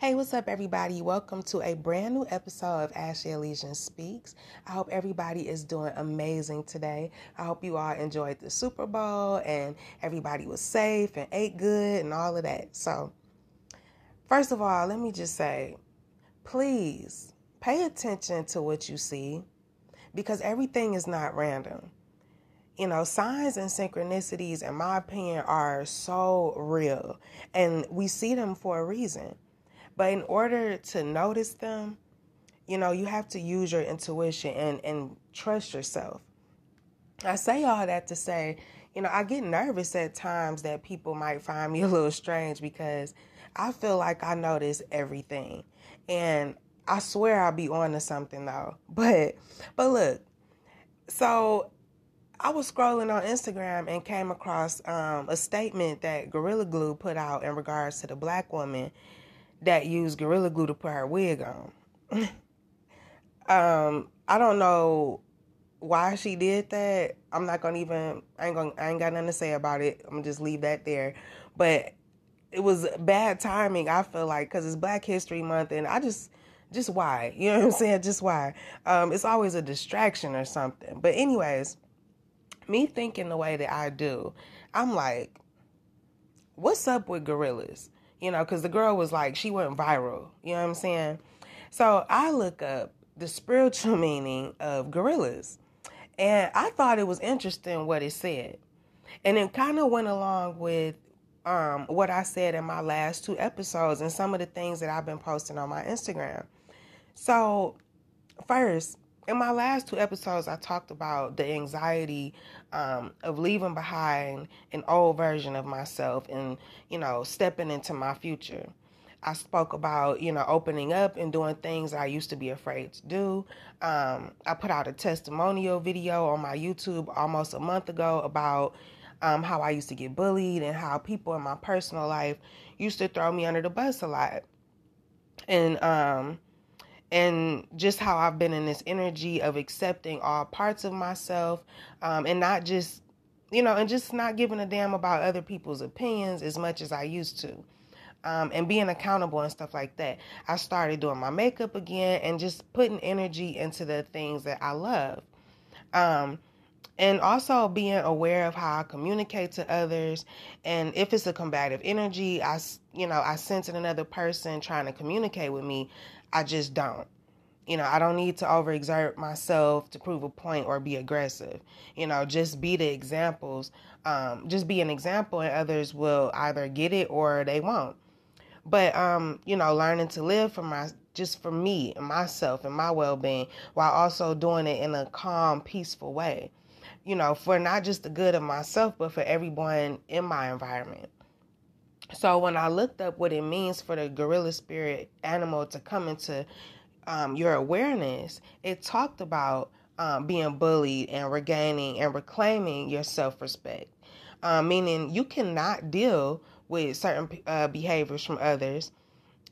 Hey, what's up, everybody? Welcome to a brand new episode of Ashley Elysian Speaks. I hope everybody is doing amazing today. I hope you all enjoyed the Super Bowl and everybody was safe and ate good and all of that. So, first of all, let me just say please pay attention to what you see because everything is not random. You know, signs and synchronicities, in my opinion, are so real and we see them for a reason. But in order to notice them, you know, you have to use your intuition and, and trust yourself. I say all that to say, you know, I get nervous at times that people might find me a little strange because I feel like I notice everything. And I swear I'll be on to something though. But but look, so I was scrolling on Instagram and came across um, a statement that Gorilla Glue put out in regards to the black woman that used Gorilla Glue to put her wig on. um, I don't know why she did that. I'm not gonna even. I ain't gonna. I ain't got nothing to say about it. I'm gonna just leave that there. But it was bad timing. I feel like because it's Black History Month, and I just, just why? You know what I'm saying? Just why? Um, it's always a distraction or something. But anyways, me thinking the way that I do, I'm like, what's up with gorillas? You know, because the girl was like, she went viral, you know what I'm saying? So I look up the spiritual meaning of gorillas, and I thought it was interesting what it said. And it kind of went along with um, what I said in my last two episodes and some of the things that I've been posting on my Instagram. So, first, in my last two episodes, I talked about the anxiety um, of leaving behind an old version of myself and, you know, stepping into my future. I spoke about, you know, opening up and doing things I used to be afraid to do. Um, I put out a testimonial video on my YouTube almost a month ago about um, how I used to get bullied and how people in my personal life used to throw me under the bus a lot. And, um, and just how I've been in this energy of accepting all parts of myself um, and not just, you know, and just not giving a damn about other people's opinions as much as I used to. Um, and being accountable and stuff like that. I started doing my makeup again and just putting energy into the things that I love. Um, and also being aware of how I communicate to others. And if it's a combative energy, I, you know, I sense in another person trying to communicate with me, I just don't. You know, I don't need to overexert myself to prove a point or be aggressive. You know, just be the examples. Um, just be an example, and others will either get it or they won't. But um, you know, learning to live for my just for me and myself and my well being while also doing it in a calm, peaceful way. You know, for not just the good of myself, but for everyone in my environment. So when I looked up what it means for the gorilla spirit animal to come into um, your awareness, it talked about um, being bullied and regaining and reclaiming your self respect. Um, meaning you cannot deal with certain uh, behaviors from others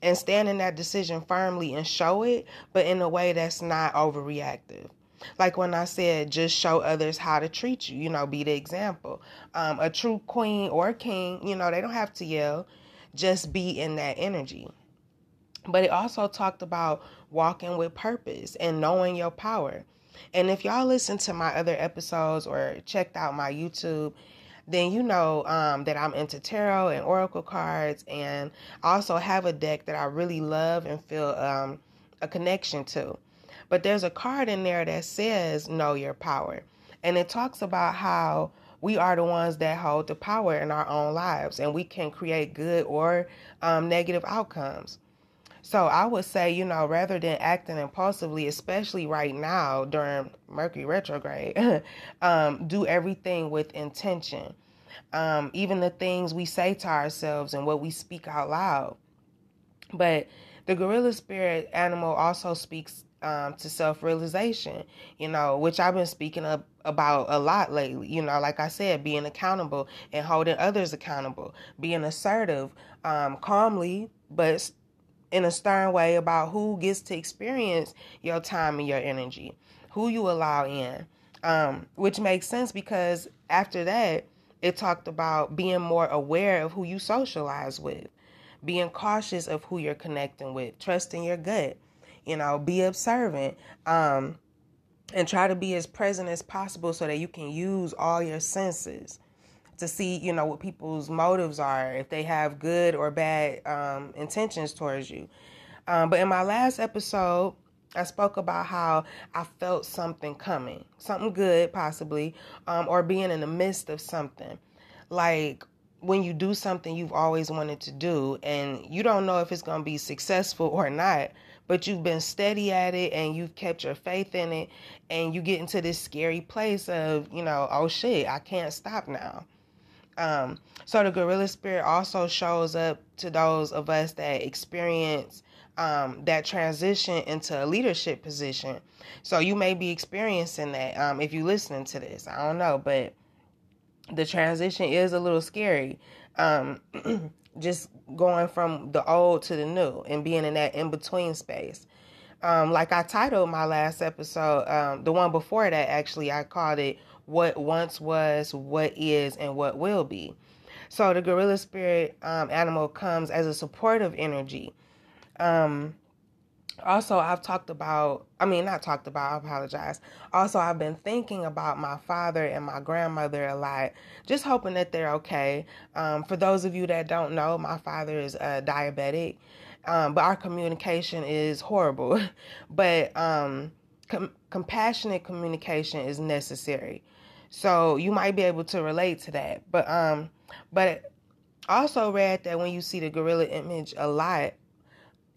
and stand in that decision firmly and show it, but in a way that's not overreactive. Like when I said, just show others how to treat you, you know, be the example. Um, a true queen or king, you know, they don't have to yell, just be in that energy. But it also talked about walking with purpose and knowing your power. And if y'all listen to my other episodes or checked out my YouTube, then you know um, that I'm into tarot and oracle cards, and I also have a deck that I really love and feel um, a connection to. But there's a card in there that says know your power. And it talks about how we are the ones that hold the power in our own lives and we can create good or um, negative outcomes. So I would say, you know, rather than acting impulsively, especially right now during Mercury retrograde, um, do everything with intention. Um, even the things we say to ourselves and what we speak out loud. But the gorilla spirit animal also speaks um, to self realization, you know, which I've been speaking up about a lot lately. You know, like I said, being accountable and holding others accountable, being assertive, um, calmly, but in a stern way about who gets to experience your time and your energy, who you allow in, um, which makes sense because after that, it talked about being more aware of who you socialize with being cautious of who you're connecting with, trusting your gut, you know, be observant, um, and try to be as present as possible so that you can use all your senses to see, you know, what people's motives are, if they have good or bad um, intentions towards you. Um, but in my last episode, I spoke about how I felt something coming, something good possibly, um, or being in the midst of something. Like when you do something you've always wanted to do and you don't know if it's going to be successful or not, but you've been steady at it and you've kept your faith in it and you get into this scary place of, you know, oh shit, I can't stop now. Um, so the gorilla spirit also shows up to those of us that experience um, that transition into a leadership position. So you may be experiencing that um, if you're listening to this. I don't know, but the transition is a little scary. Um, just going from the old to the new and being in that in between space. Um, like I titled my last episode, um, the one before that actually, I called it What Once Was, What Is, and What Will Be. So the gorilla spirit um, animal comes as a supportive energy um, also, I've talked about, I mean, not talked about, I apologize. Also, I've been thinking about my father and my grandmother a lot, just hoping that they're okay. Um, for those of you that don't know, my father is diabetic, um, but our communication is horrible. but um, com- compassionate communication is necessary. So you might be able to relate to that. But um, but also read that when you see the gorilla image a lot,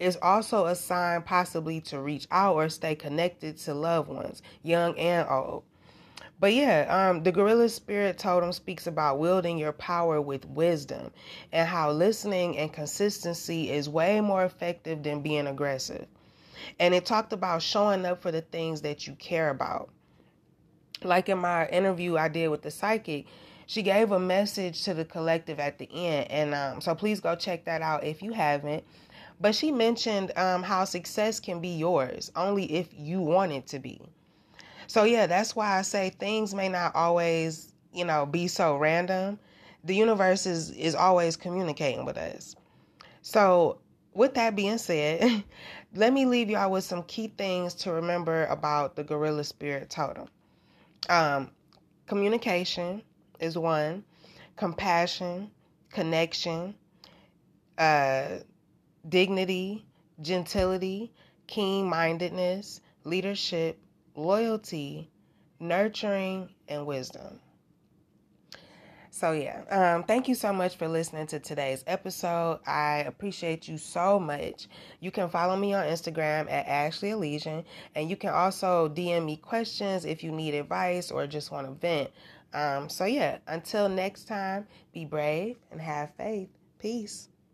is also a sign possibly to reach out or stay connected to loved ones, young and old. But yeah, um, the gorilla spirit totem speaks about wielding your power with wisdom and how listening and consistency is way more effective than being aggressive. And it talked about showing up for the things that you care about. Like in my interview I did with the psychic, she gave a message to the collective at the end. And um, so please go check that out if you haven't. But she mentioned um, how success can be yours only if you want it to be. So, yeah, that's why I say things may not always, you know, be so random. The universe is, is always communicating with us. So, with that being said, let me leave y'all with some key things to remember about the gorilla spirit totem. Um, communication is one, compassion, connection, uh, dignity, gentility, keen mindedness, leadership, loyalty, nurturing, and wisdom. So, yeah, um, thank you so much for listening to today's episode. I appreciate you so much. You can follow me on Instagram at Ashley Elysian, and you can also DM me questions if you need advice or just want to vent. Um, so, yeah, until next time, be brave and have faith. Peace.